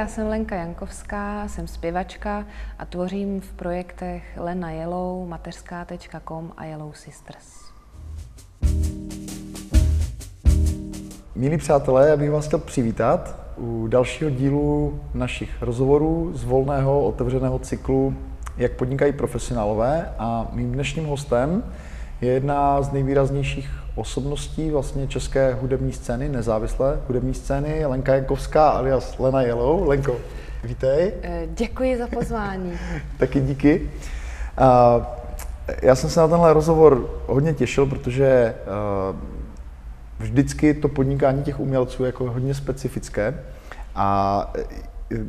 já jsem Lenka Jankovská, jsem zpěvačka a tvořím v projektech Lena Yellow, mateřská.com a Yellow Sisters. Milí přátelé, já bych vás chtěl přivítat u dalšího dílu našich rozhovorů z volného otevřeného cyklu Jak podnikají profesionálové a mým dnešním hostem je jedna z nejvýraznějších osobností vlastně české hudební scény, nezávislé hudební scény, Lenka Jankovská alias Lena Yellow. Lenko, vítej. Eh, děkuji za pozvání. Taky díky. Já jsem se na tenhle rozhovor hodně těšil, protože eh, vždycky to podnikání těch umělců je jako hodně specifické. A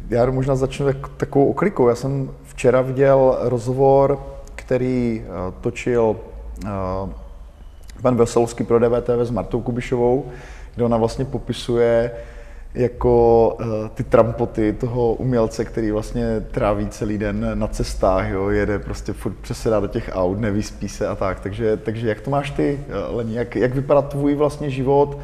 já možná začnu tak, takovou oklikou. Já jsem včera viděl rozhovor, který točil pan Veselovský pro DVTV s Martou Kubišovou, kde ona vlastně popisuje jako uh, ty trampoty toho umělce, který vlastně tráví celý den na cestách, jo, jede prostě furt přesedá do těch aut, nevyspí se a tak. Takže, takže jak to máš ty, Leni, jak, jak vypadá tvůj vlastně život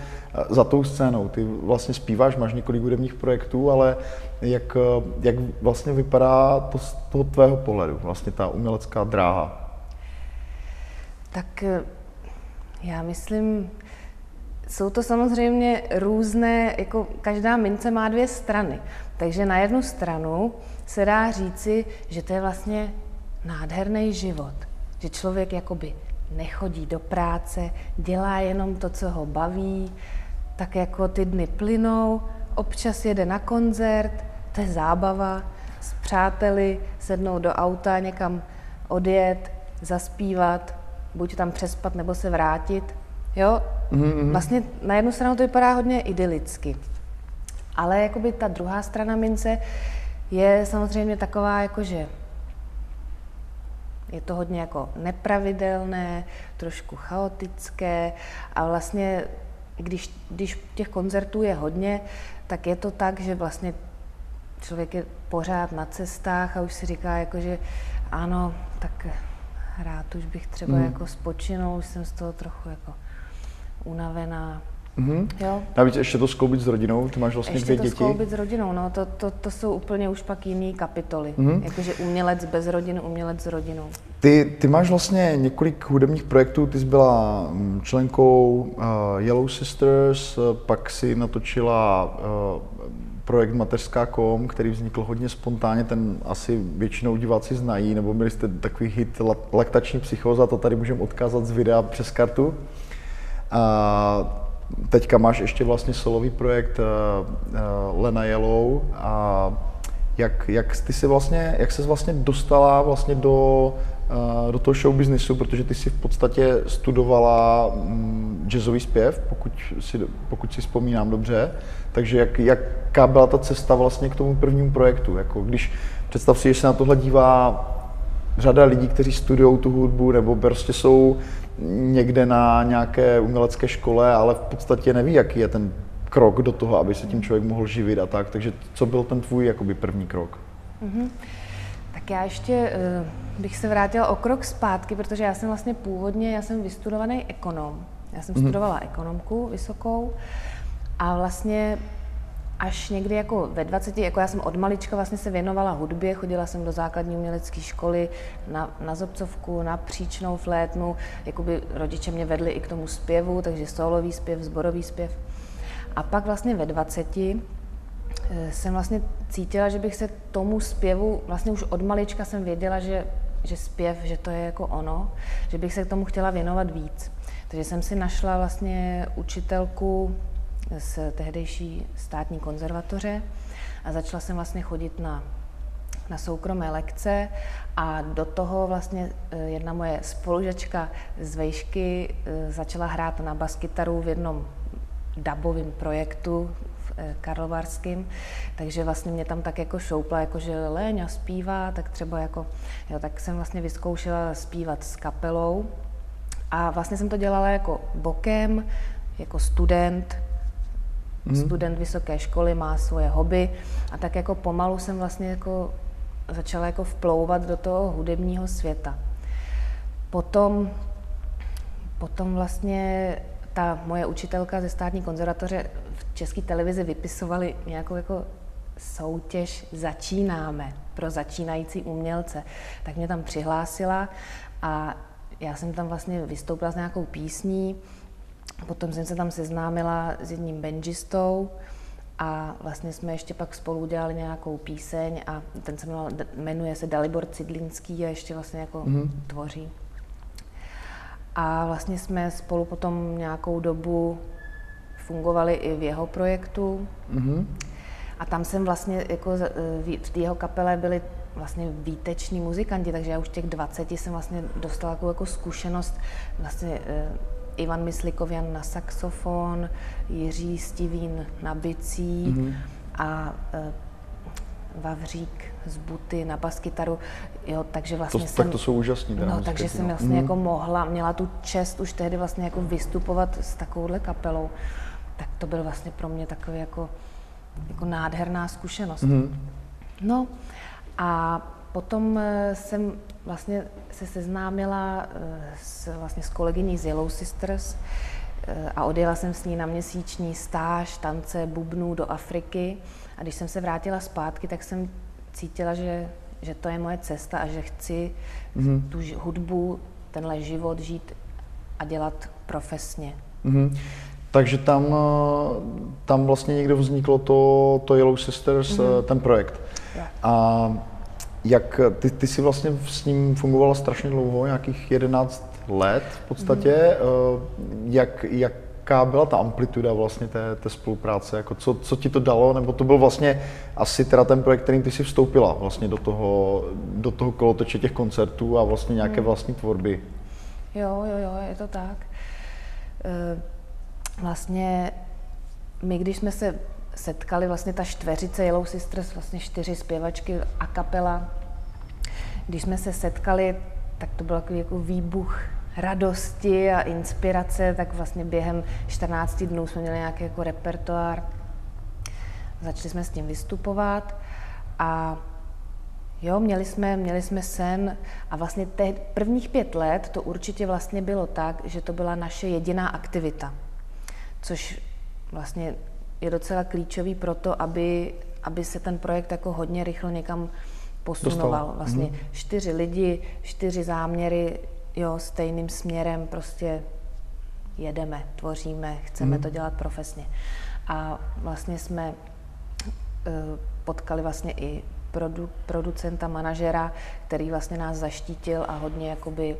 za tou scénou? Ty vlastně zpíváš, máš několik hudebních projektů, ale jak, jak vlastně vypadá to z toho tvého pohledu, vlastně ta umělecká dráha? Tak já myslím, jsou to samozřejmě různé, jako každá mince má dvě strany. Takže na jednu stranu se dá říci, že to je vlastně nádherný život. Že člověk jakoby nechodí do práce, dělá jenom to, co ho baví, tak jako ty dny plynou, občas jede na koncert, to je zábava, s přáteli sednout do auta, někam odjet, zaspívat, buď tam přespat nebo se vrátit. Jo, mm-hmm. vlastně na jednu stranu to vypadá hodně idylicky, ale jakoby ta druhá strana mince je samozřejmě taková, jakože je to hodně jako nepravidelné, trošku chaotické a vlastně když, když těch koncertů je hodně, tak je to tak, že vlastně člověk je pořád na cestách a už si říká, jako, že ano, tak rád už bych třeba mm. jako spočinul, už jsem z toho trochu jako unavená. Mm-hmm. Jo? Navíc ještě to skloubit s rodinou, ty máš vlastně ještě dvě děti. Ještě to skloubit s rodinou, no, to, to, to jsou úplně už pak jiný kapitoly. Mm-hmm. Jakože umělec bez rodiny, umělec s rodinou. Ty, ty máš vlastně několik hudebních projektů, ty jsi byla mm, členkou uh, Yellow Sisters, pak si natočila uh, projekt mateřská.com, který vznikl hodně spontánně, ten asi většinou diváci znají, nebo měli jste takový hit Laktační psychóza, to tady můžeme odkázat z videa přes kartu. A teďka máš ještě vlastně solový projekt uh, uh, Lena Yellow a jak, jak ty si vlastně, jak se vlastně dostala vlastně do, do toho show businessu, protože ty si v podstatě studovala um, jazzový zpěv, pokud si, pokud si vzpomínám dobře, takže jak, jaká byla ta cesta vlastně k tomu prvnímu projektu, jako když představ si, že se na tohle dívá řada lidí, kteří studují tu hudbu, nebo prostě jsou někde na nějaké umělecké škole, ale v podstatě neví, jaký je ten krok do toho, aby se tím člověk mohl živit a tak. Takže co byl ten tvůj jakoby první krok? Mm-hmm. Tak já ještě uh, bych se vrátila o krok zpátky, protože já jsem vlastně původně, já jsem vystudovaný ekonom. Já jsem mm-hmm. studovala ekonomku vysokou a vlastně až někdy jako ve 20, jako já jsem od malička vlastně se věnovala hudbě, chodila jsem do základní umělecké školy na, na zobcovku, na příčnou flétnu, jakoby rodiče mě vedli i k tomu zpěvu, takže solový zpěv, zborový zpěv. A pak vlastně ve 20 eh, jsem vlastně cítila, že bych se tomu zpěvu, vlastně už od malička jsem věděla, že, že zpěv, že to je jako ono, že bych se k tomu chtěla věnovat víc. Takže jsem si našla vlastně učitelku z tehdejší státní konzervatoře a začala jsem vlastně chodit na, na soukromé lekce a do toho vlastně eh, jedna moje spolužačka z vejšky eh, začala hrát na baskytaru v jednom dabovém projektu eh, Karlovarském, takže vlastně mě tam tak jako šoupla, jako že Léňa zpívá, tak třeba jako, jo, tak jsem vlastně vyzkoušela zpívat s kapelou a vlastně jsem to dělala jako bokem, jako student, mm. student vysoké školy, má svoje hobby a tak jako pomalu jsem vlastně jako začala jako vplouvat do toho hudebního světa. Potom, potom vlastně ta moje učitelka ze státní konzervatoře v české televizi vypisovali nějakou jako soutěž Začínáme pro začínající umělce. Tak mě tam přihlásila a já jsem tam vlastně vystoupila s nějakou písní, potom jsem se tam seznámila s jedním benžistou a vlastně jsme ještě pak spolu udělali nějakou píseň a ten se jmenuje se Dalibor Cidlinský a ještě vlastně jako mm-hmm. tvoří. A vlastně jsme spolu potom nějakou dobu fungovali i v jeho projektu. Mm-hmm. A tam jsem vlastně, jako v jeho kapele byli vlastně výteční muzikanti, takže já už těch 20 jsem vlastně dostala jako, jako zkušenost vlastně eh, Ivan Myslikovian na saxofon, Jiří Stivín na bicí mm-hmm. a eh, Vavřík z Buty na baskytaru, jo, takže vlastně to, jsem... Tak to jsou úžasný No, takže jsem vlastně mm. jako mohla, měla tu čest už tehdy vlastně jako vystupovat s takovouhle kapelou, tak to byl vlastně pro mě takový jako, jako nádherná zkušenost. Mm. No a potom eh, jsem vlastně se seznámila eh, s, vlastně s kolegyní z Yellow Sisters eh, a odjela jsem s ní na měsíční stáž tance bubnů do Afriky. A když jsem se vrátila zpátky, tak jsem cítila, že, že to je moje cesta a že chci mm-hmm. tu hudbu, tenhle život žít a dělat profesně. Mm-hmm. Takže tam, tam vlastně někde vzniklo to, to Yellow Sisters, mm-hmm. ten projekt. Yeah. A jak ty, ty jsi vlastně s ním fungovala strašně dlouho, nějakých 11 let v podstatě. Mm-hmm. Jak, jaká byla ta amplituda vlastně té, té spolupráce? Jako co, co ti to dalo? Nebo to byl vlastně asi teda ten projekt, kterým ty jsi vstoupila vlastně do toho, do toho kolotoče těch koncertů a vlastně nějaké vlastní tvorby? Jo, jo, jo, je to tak. Eh, vlastně my, když jsme se setkali vlastně ta čtveřice Yellow Sisters, vlastně čtyři zpěvačky a kapela. Když jsme se setkali, tak to byl takový jako výbuch radosti a inspirace, tak vlastně během 14 dnů jsme měli nějaký jako repertoár. Začali jsme s tím vystupovat a jo, měli jsme, měli jsme sen a vlastně te, prvních pět let to určitě vlastně bylo tak, že to byla naše jediná aktivita, což vlastně je docela klíčový pro to, aby, aby se ten projekt jako hodně rychle někam posunoval. Dostal. Vlastně mm-hmm. čtyři lidi, čtyři záměry, jo, stejným směrem prostě jedeme, tvoříme, chceme mm-hmm. to dělat profesně. A vlastně jsme uh, potkali vlastně i produ, producenta, manažera, který vlastně nás zaštítil a hodně jakoby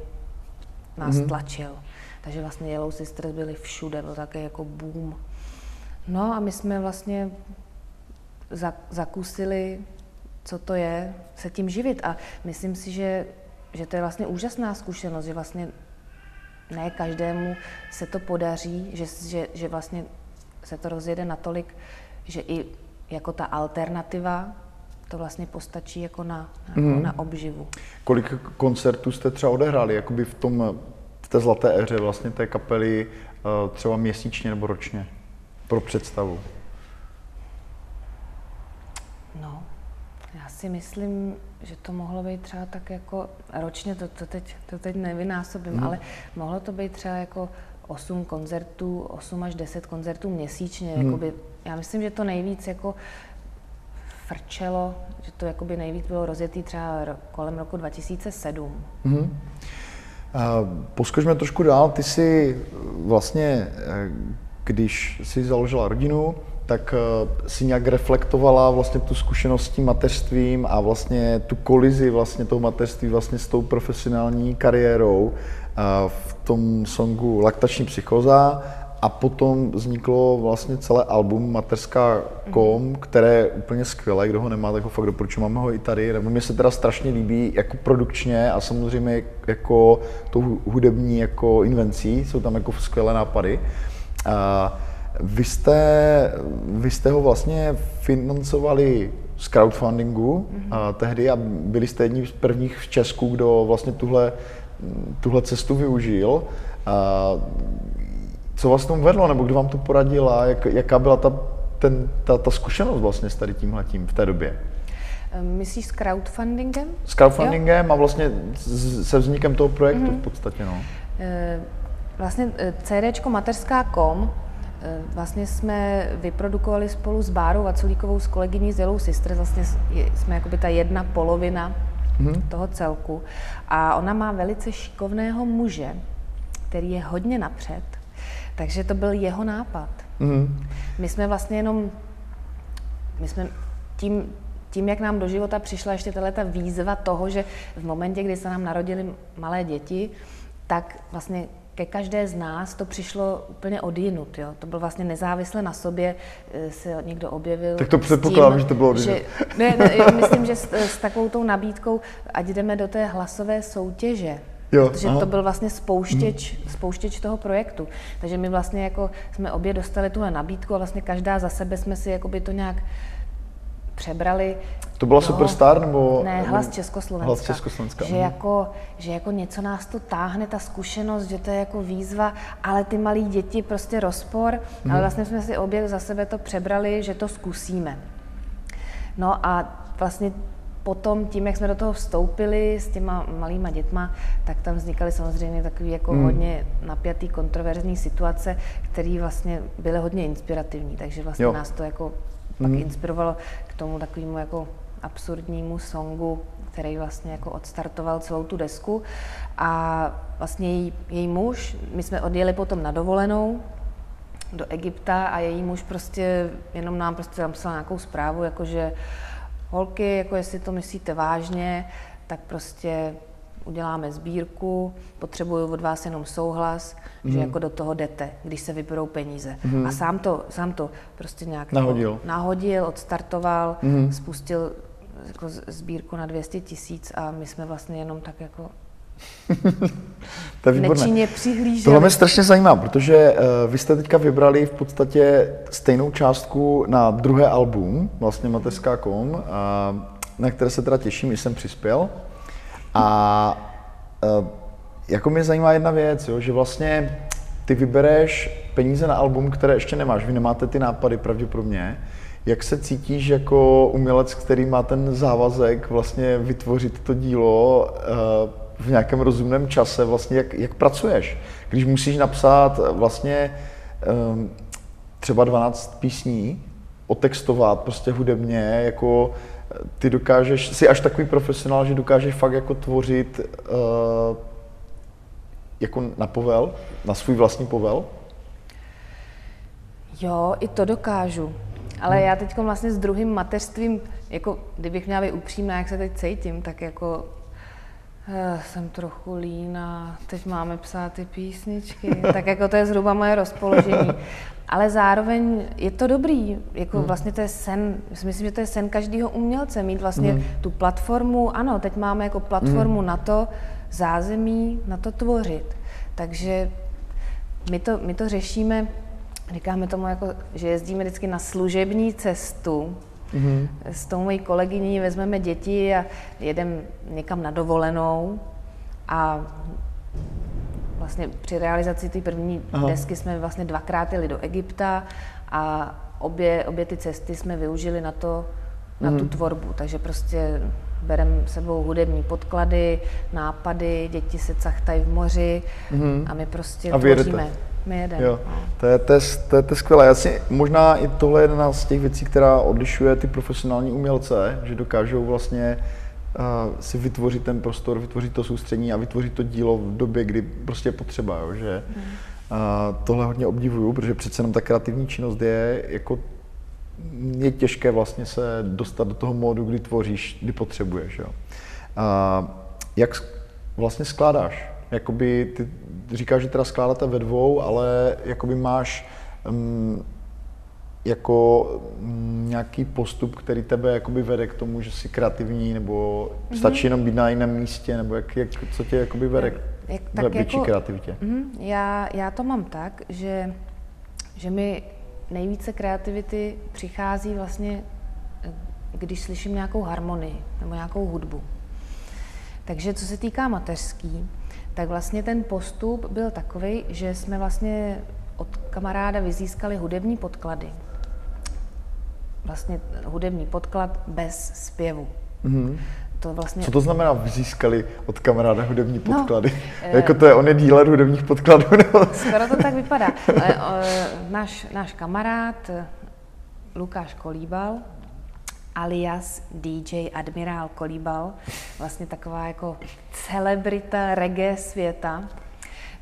nás mm-hmm. tlačil. Takže vlastně Yellow Sisters byli všude, byl také jako boom No a my jsme vlastně zakusili, co to je, se tím živit. A myslím si, že, že to je vlastně úžasná zkušenost, že vlastně ne každému se to podaří, že, že, že vlastně se to rozjede natolik, že i jako ta alternativa to vlastně postačí jako na, jako mm. na obživu. Kolik koncertů jste třeba odehráli, jakoby v, tom, v té zlaté éře vlastně té kapely eh, třeba měsíčně nebo ročně? pro představu? No, já si myslím, že to mohlo být třeba tak jako ročně, to, to, teď, to teď nevynásobím, hmm. ale mohlo to být třeba jako 8 koncertů, 8 až 10 koncertů měsíčně. Hmm. Jakoby, já myslím, že to nejvíc jako frčelo, že to jakoby nejvíc bylo rozjetý třeba kolem roku 2007. Hmm. Poskočme trošku dál. Ty jsi vlastně eh, když si založila rodinu, tak eh, si nějak reflektovala vlastně tu zkušenost s tím mateřstvím a vlastně tu kolizi vlastně toho mateřství vlastně s tou profesionální kariérou eh, v tom songu Laktační psychoza a potom vzniklo vlastně celé album materská.com, mhm. které je úplně skvělé, kdo ho nemá, tak ho fakt doporučuji, máme ho i tady, nebo mě se teda strašně líbí jako produkčně a samozřejmě jako tou hudební jako invencí, jsou tam jako skvělé nápady. Vy jste, vy jste ho vlastně financovali z crowdfundingu mm-hmm. tehdy a byli jste jedním z prvních v Česku, kdo vlastně tuhle, tuhle cestu využil. A co vás tomu vedlo, nebo kdo vám to poradil a jak, jaká byla ta, ten, ta, ta zkušenost vlastně s tady tímhletím v té době? Myslíš s crowdfundingem? S crowdfundingem jo? a vlastně se vznikem toho projektu mm-hmm. v podstatě, no. E, vlastně eh, CDčko mateřská.com Eh, vlastně jsme vyprodukovali spolu s Bárou Vaculíkovou, s kolegyní z Yellow Sister, vlastně jsme jakoby ta jedna polovina mm-hmm. toho celku. A ona má velice šikovného muže, který je hodně napřed, takže to byl jeho nápad. Mm-hmm. My jsme vlastně jenom, my jsme tím, tím, jak nám do života přišla ještě ta výzva toho, že v momentě, kdy se nám narodili malé děti, tak vlastně ke každé z nás to přišlo úplně odjinut. Jo? To bylo vlastně nezávisle na sobě, eh, se někdo objevil. Tak to předpokládám, že to bylo odjinut. Že, ne, ne, jo, myslím, že s, s takovou tou nabídkou, ať jdeme do té hlasové soutěže, Jo, protože aha. to byl vlastně spouštěč, hmm. spouštěč toho projektu. Takže my vlastně jako jsme obě dostali tuhle nabídku a vlastně každá za sebe jsme si jakoby to nějak přebrali. To byla no, Superstar nebo? Ne, hlas Československa. Hlas Československa. Že, mhm. jako, že jako něco nás to táhne, ta zkušenost, že to je jako výzva, ale ty malí děti prostě rozpor. Hmm. Ale mhm. vlastně jsme si obě za sebe to přebrali, že to zkusíme. No a vlastně potom tím, jak jsme do toho vstoupili s těma malýma dětma, tak tam vznikaly samozřejmě takové jako hmm. hodně napjatý, kontroverzní situace, které vlastně byly hodně inspirativní, takže vlastně jo. nás to jako pak hmm. inspirovalo tomu takovému jako absurdnímu songu, který vlastně jako odstartoval celou tu desku. A vlastně její, její muž, my jsme odjeli potom na dovolenou do Egypta a její muž prostě jenom nám prostě napsal nějakou zprávu, jakože holky, jako jestli to myslíte vážně, tak prostě uděláme sbírku, potřebuju od vás jenom souhlas, mm. že mhm. jako do toho jdete, když se vyberou peníze. Mm. A sám to, sám to prostě nějak nahodil, jako nahodil odstartoval, mm. spustil jako sbírku na 200 tisíc a my jsme vlastně jenom tak jako to je nečinně přihlíželi. Tohle mě strašně zajímá, protože uh, vy jste teďka vybrali v podstatě stejnou částku na druhé album, vlastně mateřská.com, uh, na které se teda těším, že jsem přispěl. A uh, jako mě zajímá jedna věc, jo, že vlastně ty vybereš peníze na album, které ještě nemáš, vy nemáte ty nápady pravděpodobně. Jak se cítíš jako umělec, který má ten závazek vlastně vytvořit to dílo uh, v nějakém rozumném čase, vlastně jak, jak pracuješ? Když musíš napsat vlastně um, třeba 12 písní, otextovat prostě hudebně, jako ty dokážeš, jsi až takový profesionál, že dokážeš fakt jako tvořit uh, jako na povel, na svůj vlastní povel? Jo, i to dokážu. Ale hmm. já teď vlastně s druhým mateřstvím, jako kdybych měla být upřímná, jak se teď cítím, tak jako jsem trochu lína, teď máme psát ty písničky, tak jako to je zhruba moje rozpoložení. Ale zároveň je to dobrý, jako hmm. vlastně to je sen, myslím, že to je sen každého umělce, mít vlastně hmm. tu platformu, ano, teď máme jako platformu hmm. na to, zázemí, na to tvořit. Takže my to, my to řešíme, říkáme tomu, jako, že jezdíme vždycky na služební cestu, Mm-hmm. S tou mojí kolegyní vezmeme děti a jedeme někam na dovolenou a vlastně při realizaci té první Aha. desky jsme vlastně dvakrát jeli do Egypta a obě, obě ty cesty jsme využili na to, na mm. tu tvorbu. Takže prostě bereme sebou hudební podklady, nápady, děti se cachtají v moři mm. a my prostě a tvoříme. My jedeme. Jo. To, je, to, je, to, je, to je skvělé. Já si, možná i tohle je jedna z těch věcí, která odlišuje ty profesionální umělce, že dokážou vlastně si vytvořit ten prostor, vytvořit to soustřední a vytvořit to dílo v době, kdy prostě je potřeba, jo, že mm. a tohle hodně obdivuju, protože přece jenom ta kreativní činnost je jako je těžké vlastně se dostat do toho módu, kdy tvoříš, kdy potřebuješ. Jo. A jak vlastně skládáš? Jakoby ty říkáš, že teda skládáte ve dvou, ale jakoby máš um, jako mm, nějaký postup, který tebe jakoby vede k tomu, že jsi kreativní, nebo mm-hmm. stačí jenom být na jiném místě, nebo jak, jak, co tě jakoby vede jak, k tak větší jako, kreativitě? Mm, já, já to mám tak, že, že mi nejvíce kreativity přichází vlastně, když slyším nějakou harmonii nebo nějakou hudbu. Takže co se týká mateřský, tak vlastně ten postup byl takový, že jsme vlastně od kamaráda vyzískali hudební podklady vlastně hudební podklad bez zpěvu. Mm-hmm. to vlastně... Co to znamená, získali od kamaráda hudební No, podklady? eh, jako to je, on je díler hudebních podkladů, nebo? Skoro to tak vypadá. Ale, o, náš, náš kamarád eh, Lukáš Kolíbal, alias DJ Admirál Kolíbal, vlastně taková jako celebrita reggae světa,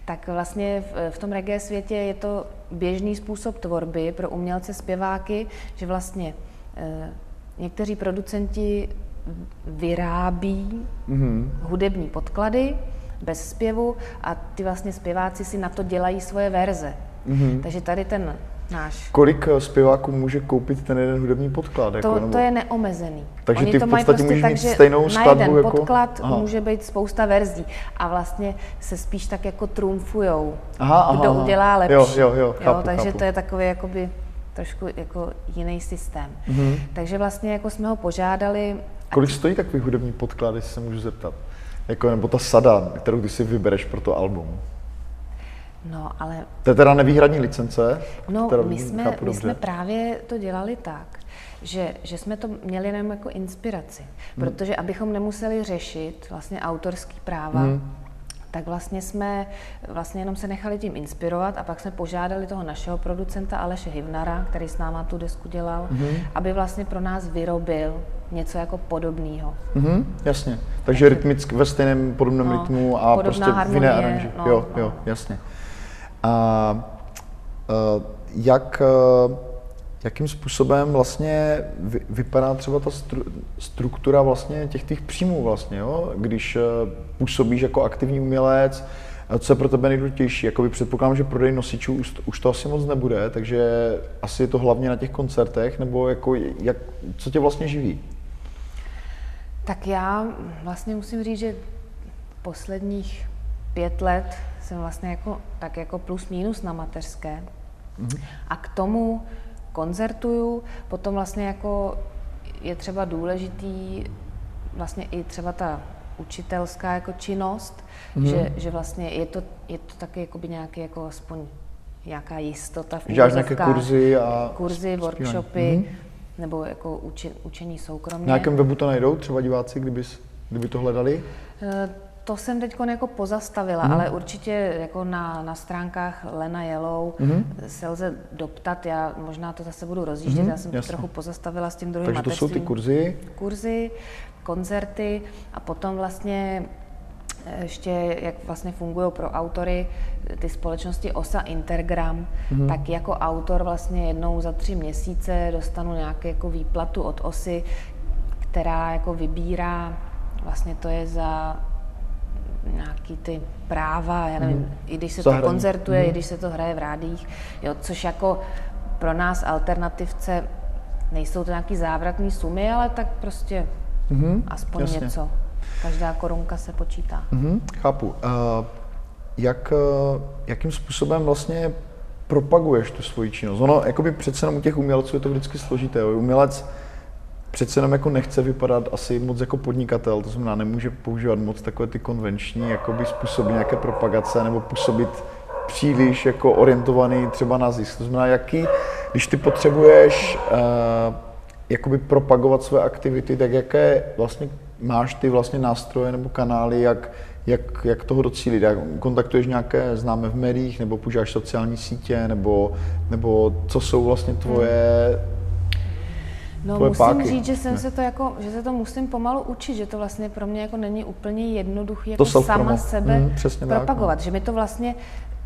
tak vlastně v, v tom reggae světě je to běžný způsob tvorby pro umělce, zpěváky, že vlastně e, někteří producenti vyrábí mm-hmm. hudební podklady bez zpěvu a ty vlastně zpěváci si na to dělají svoje verze. Mm-hmm. Takže tady ten náš Kolik eh, zpěváků může koupit ten jeden hudební podklad? to, jako, nebo... to je neomezený. Takže Oni ty v to mají podstatě prostě můžeš tak, mít stejnou na skladbu jeden jako- podklad Aha. může být spousta verzí a vlastně se spíš tak jako trumfujou, Aha, aha, kdo aha. udělá lepší. Jo, jo, jo, chápu, takže chápu. to je takový jakoby trošku jako jiný systém. Mhm. Mm-hmm. Takže vlastně jako jsme ho požádali, Kolik stojí takový hudební podklad, jestli se můžu zeptat? Jako, nebo ta sada, kterou ty si vybereš pro to album. No ale To je teda nevýhradní licence? No, my jsme, my jsme právě to dělali tak, že, že jsme to měli jenom jako inspiraci, Hmm. protože abychom nemuseli řešit vlastně autorský práva, Hmm. tak vlastně jsme vlastně jenom se nechali tím inspirovat a pak jsme požádali toho našeho producenta Aleše Hivnara, který s náma tu desku dělal, Hmm. aby vlastně pro nás vyrobil něco jako podobného. Mhm, jasně. Takže rytmicky ve stejném podobném No, rytmu a prostě v jiné harmonie, aranži. no, jo, no. jo, jasně. A uh, jak, uh, jakým způsobem vlastně vy, vypadá třeba ta stru, struktura vlastně těch těch příjmů vlastně, jo? Když uh, působíš jako aktivní umělec, co je pro tebe nejdůležitější? Jakoby předpokládám, že prodej nosičů už, už to asi moc nebude, takže asi je to hlavně na těch koncertech, nebo jako jak, co tě vlastně živí? Tak já vlastně musím říct, že posledních pět let jsem vlastně jako, tak jako plus minus na mateřské. Mm-hmm. A k tomu koncertuju, potom vlastně jako je třeba důležitý vlastně i třeba ta učitelská jako činnost, mm-hmm. že, že vlastně je to, je to taky jakoby nějaký jako aspoň nějaká jistota v Děláš nějaké kurzy a kurzy, workshopy, Mhm. nebo jako uči, učení soukromně. Na jakém webu to najdou třeba diváci, kdyby, kdyby to hledali? Eh, To jsem teď jako pozastavila, mm. ale určitě jako na, na stránkách Lena Yellow Mhm. mm. se lze doptat. Já možná to zase budu rozjíždět, mm, já jsem to jasně. trochu pozastavila s tím druhým Takže to jsou ty kurzy. Kurzy, koncerty a potom vlastně eh, ještě, jak vlastně fungují pro autory ty společnosti OSA Intergram, mm. tak jako autor vlastně jednou za tři měsíce dostanu nějakou jako výplatu od OSY, která jako vybírá, vlastně to je za nějaký ty práva, já nevím, mm. i když se Zahraní. to koncertuje, Mhm. i když se to hraje v rádích, jo, což jako pro nás alternativce nejsou to nějaký závratné sumy, ale tak prostě Mhm, aspoň jasně. něco. Každá korunka se počítá. Mhm, chápu. Uh, jak, uh, jakým způsobem vlastně propaguješ tu svoji činnost? Ono, jakoby přece jenom u těch umělců je to vždycky složité. Jo? Umělec přece jenom jako nechce vypadat asi moc jako podnikatel, to znamená nemůže používat moc takové ty konvenční jakoby způsoby nějaké propagace nebo působit příliš jako orientovaný třeba na zisk. To znamená, jaký, když ty potřebuješ uh, jakoby propagovat své aktivity, tak jaké vlastně máš ty vlastně nástroje nebo kanály, jak, jak, jak toho docílit? Jak kontaktuješ nějaké známé v médiích, nebo používáš sociální sítě, nebo, nebo co jsou vlastně tvoje No tvoje musím páky. říct, že jsem Ne. se to jako, že se to musím pomalu učit, že to vlastně pro mě jako není úplně jednoduchý To jako self-promo. sama sebe Mhm, přesně tak, no. propagovat, že mi to vlastně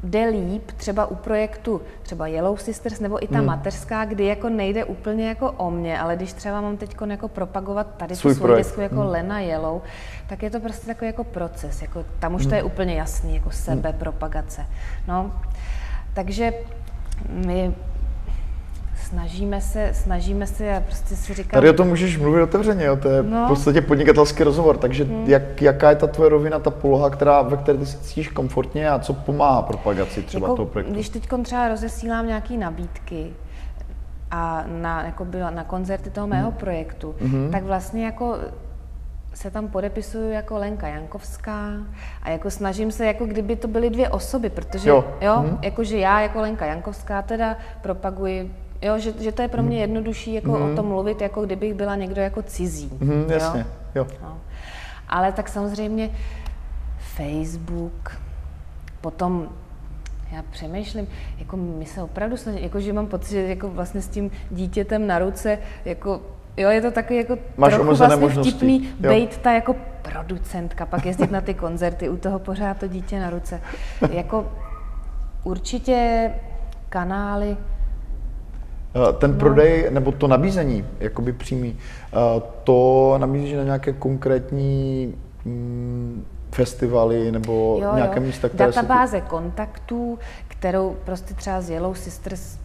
jde líp třeba u projektu třeba Yellow Sisters nebo i ta Mhm. mateřská, kdy jako nejde úplně jako o mě, ale když třeba mám teď jako propagovat tady Svůj tu svou desku jako Mhm. Lena Yellow, tak je to prostě takový jako proces, jako tam už to je úplně jasný, jako sebepropagace. No, takže my snažíme se, snažíme se, já prostě si říkám, Tady o tom můžeš mluvit otevřeně, jo? to je No. v podstatě podnikatelský rozhovor, takže jak, jaká je ta tvoje rovina, ta poloha, která, ve které ty se cítíš komfortně a co pomáhá propagaci třeba jako, toho projektu? Když teď třeba rozesílám nějaké nabídky a na, jako byla, na koncerty toho Mhm. mého projektu, mm-hmm. tak vlastně jako se tam podepisuju jako Lenka Jankovská a jako snažím se, jako kdyby to byly dvě osoby, protože Jo. jo, Mhm. jakože já jako Lenka Jankovská teda propaguji Jo, že, že to je pro mě jednodušší jako Mhm. o tom mluvit, jako kdybych byla někdo jako cizí. Mhm, jo? jasně, jo. No. Ale tak samozřejmě Facebook, potom já přemýšlím, jako my se opravdu snažíme, jako že mám pocit, že jako vlastně s tím dítětem na ruce, jako Jo, je to takový jako Máš trochu vlastně možnosti. vtipný Jo. bejt ta jako producentka, pak jezdit na ty koncerty, u toho pořád to dítě na ruce. Jako určitě kanály, Eh, Ten prodej nebo to nabízení, jakoby přímý, eh, to nabízíš na nějaké konkrétní mm, festivaly nebo jo, nějaké jo. místa, které se... Databáze kontaktů, kterou prostě třeba z Yellow Sisters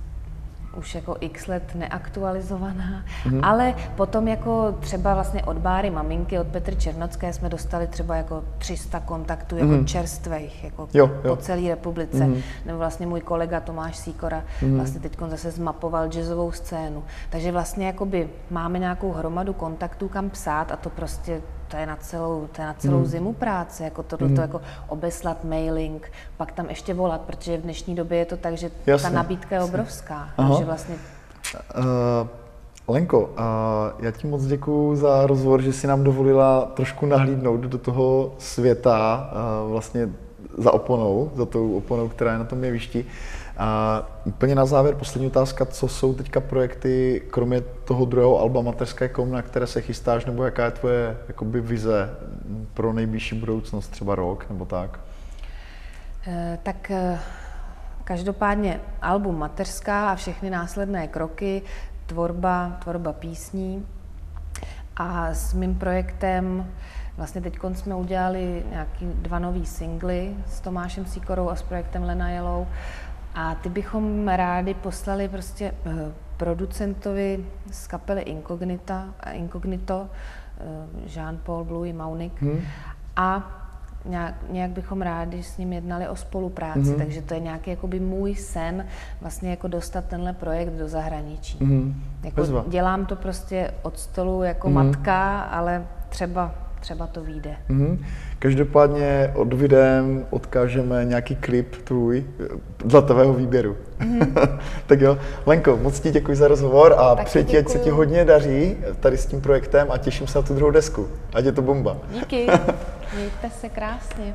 už jako x let neaktualizovaná, Mhm. mm-hmm. ale potom jako třeba vlastně od Báry Maminky, od Petry Černocké jsme dostali třeba jako 300 kontaktů jako mm-hmm. čerstvých, jako Mhm. Jo, po jo. celé republice. Mm-hmm. Nebo vlastně můj kolega Tomáš Síkora mm-hmm. vlastně teď zase zmapoval jazzovou scénu. Takže vlastně jakoby máme nějakou hromadu kontaktů, kam psát a to prostě to je na celou, to je na celou mm. zimu práce, jako tohle mm. to jako obeslat mailing, pak tam ještě volat, protože v dnešní době je to tak, že Jasně, ta nabídka je obrovská, Aha. takže vlastně Uh, Lenko, uh, já ti moc děkuji za rozhovor, že si nám dovolila trošku nahlídnout do toho světa, uh, vlastně za oponou, za tou oponou, která je na tom jevišti. A úplně na závěr poslední otázka, co jsou teďka projekty, kromě toho druhého alba Mateřské kom, na které se chystáš, nebo jaká je tvoje jakoby, vize pro nejbližší budoucnost, třeba rok nebo tak? Eh, Tak eh, každopádně album Mateřská a všechny následné kroky, tvorba, tvorba písní. A s mým projektem, vlastně teď jsme udělali nějaký dva nový singly s Tomášem Síkorou a s projektem Lena Jelou. A ty bychom rádi poslali prostě eh, producentovi z kapely Incognita, Incognito, eh, Jean-Paul Blue i Maunik. Hmm. A nějak, nějak bychom rádi s ním jednali o spolupráci, mm-hmm. takže to je nějaký jakoby můj sen vlastně jako dostat tenhle projekt do zahraničí. Mm-hmm. Jako Bezva. dělám to prostě od stolu jako mm-hmm. matka, ale třeba, třeba to vyjde. Mm-hmm. Každopádně od videem odkážeme nějaký klip tvůj dle tvého výběru. Mm-hmm. tak jo, Lenko, moc ti děkuji za rozhovor a přeji ti, ať se ti hodně daří tady s tím projektem a těším se na tu druhou desku. Ať je to bomba. Díky, mějte se krásně.